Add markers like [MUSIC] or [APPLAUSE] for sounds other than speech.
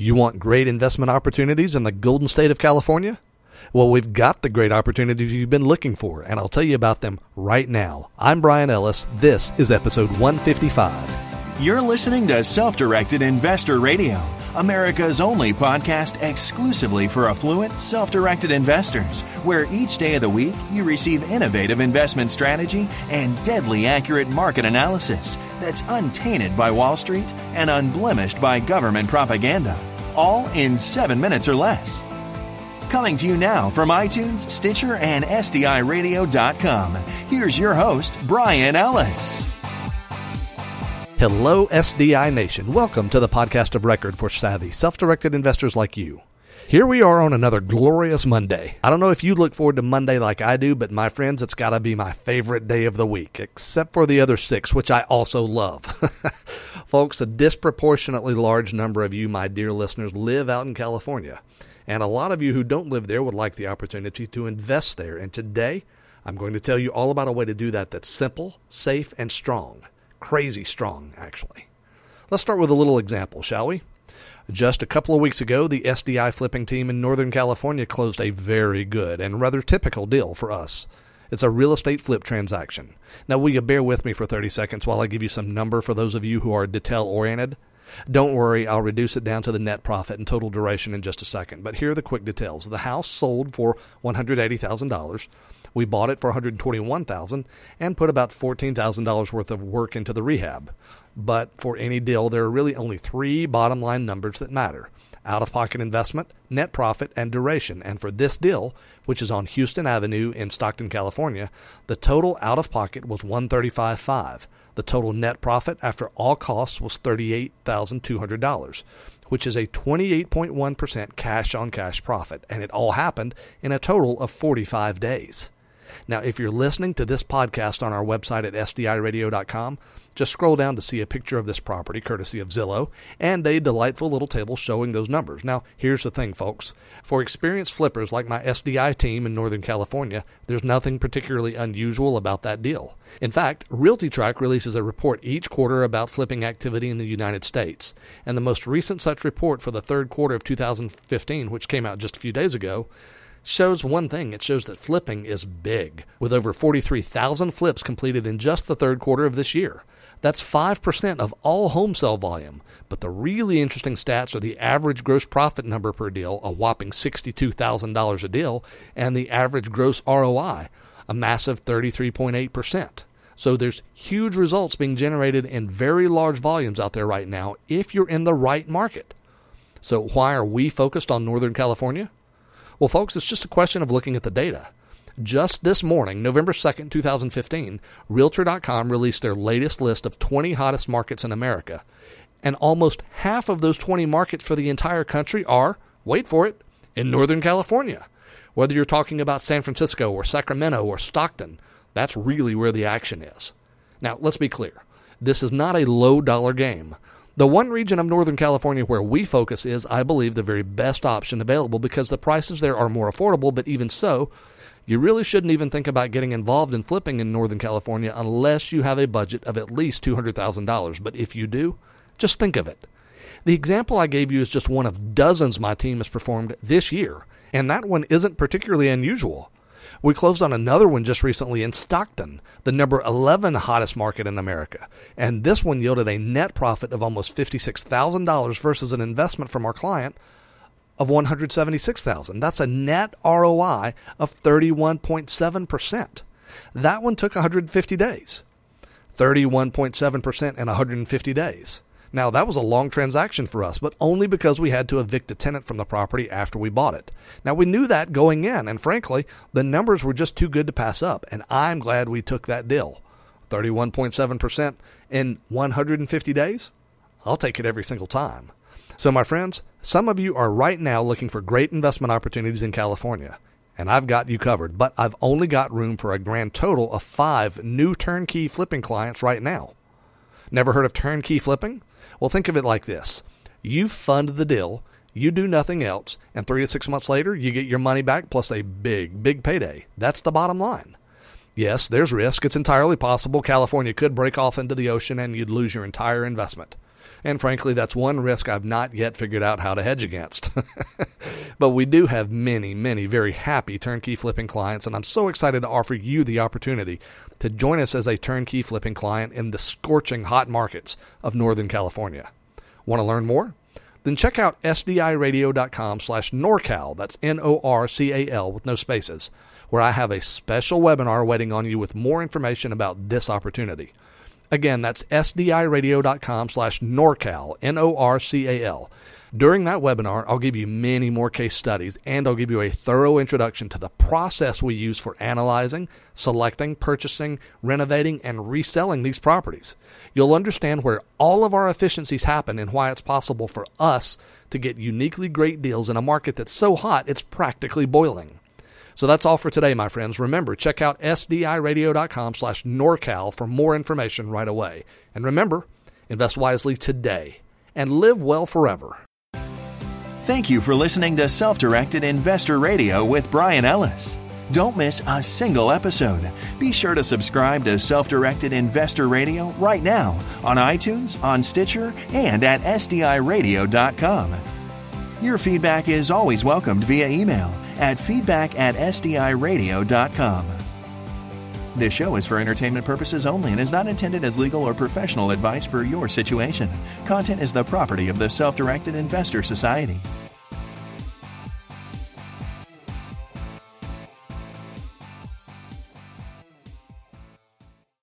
You want great investment opportunities in the golden state of California? Well, we've got the great opportunities you've been looking for, and I'll tell you about them right now. I'm Bryan Ellis. This is episode 155. You're listening to Self Directed Investor Radio, America's only podcast exclusively for affluent, self directed investors, where each day of the week you receive innovative investment strategy and deadly accurate market analysis that's untainted by Wall Street and unblemished by government propaganda all in seven minutes or less. Coming to you now from iTunes, Stitcher, and SDIRadio.com, here's your host, Bryan Ellis. Hello, SDI Nation. Welcome to the podcast of record for savvy, self directed investors like you. Here we are on another glorious Monday. I don't know if you look forward to Monday like I do, but my friends, it's got to be my favorite day of the week, except for the other six, which I also love. [LAUGHS] Folks, a disproportionately large number of you, my dear listeners, live out in California. And a lot of you who don't live there would like the opportunity to invest there. And today, I'm going to tell you all about a way to do that that's simple, safe, and strong. Crazy strong, actually. Let's start with a little example, shall we? Just a couple of weeks ago, the SDI flipping team in Northern California closed a very good and rather typical deal for us. It's a real estate flip transaction. Now, will you bear with me for 30 seconds while I give you some number for those of you who are detail oriented? Don't worry, I'll reduce it down to the net profit and total duration in just a second. But here are the quick details. The house sold for $180,000. We bought it for $121,000 and put about $14,000 worth of work into the rehab. But for any deal, there are really only three bottom line numbers that matter out of pocket investment, net profit, and duration. And for this deal, which is on Houston Avenue in Stockton, California, the total out of pocket was 135.5. The total net profit after all costs was $38,200, which is a 28.1% cash on cash profit, and it all happened in a total of 45 days. Now, if you're listening to this podcast on our website at sdiradio.com, just scroll down to see a picture of this property, courtesy of Zillow, and a delightful little table showing those numbers. Now, here's the thing, folks. For experienced flippers like my SDI team in Northern California, there's nothing particularly unusual about that deal. In fact, RealtyTrac releases a report each quarter about flipping activity in the United States, and the most recent such report for the third quarter of 2015, which came out just a few days ago, shows one thing it shows that flipping is big, with over 43,000 flips completed in just the third quarter of this year. That's 5% of all home sale volume. But the really interesting stats are the average gross profit number per deal, a whopping $62,000 a deal, and the average gross ROI, a massive 33.8%. So there's huge results being generated in very large volumes out there right now if you're in the right market. So why are we focused on Northern California? Well, folks, it's just a question of looking at the data. Just this morning, November 2nd, 2015, Realtor.com released their latest list of 20 hottest markets in America. And almost half of those 20 markets for the entire country are, wait for it, in Northern California. Whether you're talking about San Francisco or Sacramento or Stockton, that's really where the action is. Now, let's be clear. This is not a low dollar game. The one region of Northern California where we focus is, I believe, the very best option available because the prices there are more affordable, but even so, you really shouldn't even think about getting involved in flipping in Northern California unless you have a budget of at least $200,000. But if you do, just think of it. The example I gave you is just one of dozens my team has performed this year, and that one isn't particularly unusual. We closed on another one just recently in Stockton, the number 11 hottest market in America. And this one yielded a net profit of almost $56,000 versus an investment from our client of 176,000. That's a net ROI of 31.7%. That one took 150 days. 31.7% in 150 days. Now, that was a long transaction for us, but only because we had to evict a tenant from the property after we bought it. Now, we knew that going in, and frankly, the numbers were just too good to pass up, and I'm glad we took that deal. 31.7% in 150 days? I'll take it every single time. So, my friends, some of you are right now looking for great investment opportunities in California, and I've got you covered, but I've only got room for a grand total of five new turnkey flipping clients right now. Never heard of turnkey flipping? Well, think of it like this you fund the deal, you do nothing else, and three to six months later, you get your money back plus a big, big payday. That's the bottom line. Yes, there's risk. It's entirely possible California could break off into the ocean and you'd lose your entire investment. And frankly, that's one risk I've not yet figured out how to hedge against. [LAUGHS] but we do have many, many very happy turnkey flipping clients, and I'm so excited to offer you the opportunity to join us as a turnkey flipping client in the scorching hot markets of Northern California. Want to learn more? Then check out sdiradio.com slash norcal, that's N-O-R-C-A-L with no spaces, where I have a special webinar waiting on you with more information about this opportunity. Again, that's sdiradio.com slash norcal, N-O-R-C-A-L. During that webinar, I'll give you many more case studies and I'll give you a thorough introduction to the process we use for analyzing, selecting, purchasing, renovating, and reselling these properties. You'll understand where all of our efficiencies happen and why it's possible for us to get uniquely great deals in a market that's so hot it's practically boiling. So that's all for today, my friends. Remember, check out sdiradio.com slash NorCal for more information right away. And remember, invest wisely today and live well forever. Thank you for listening to Self Directed Investor Radio with Bryan Ellis. Don't miss a single episode. Be sure to subscribe to Self Directed Investor Radio right now on iTunes, on Stitcher, and at SDIRadio.com. Your feedback is always welcomed via email at feedback at SDIRadio.com. This show is for entertainment purposes only and is not intended as legal or professional advice for your situation. Content is the property of the Self Directed Investor Society.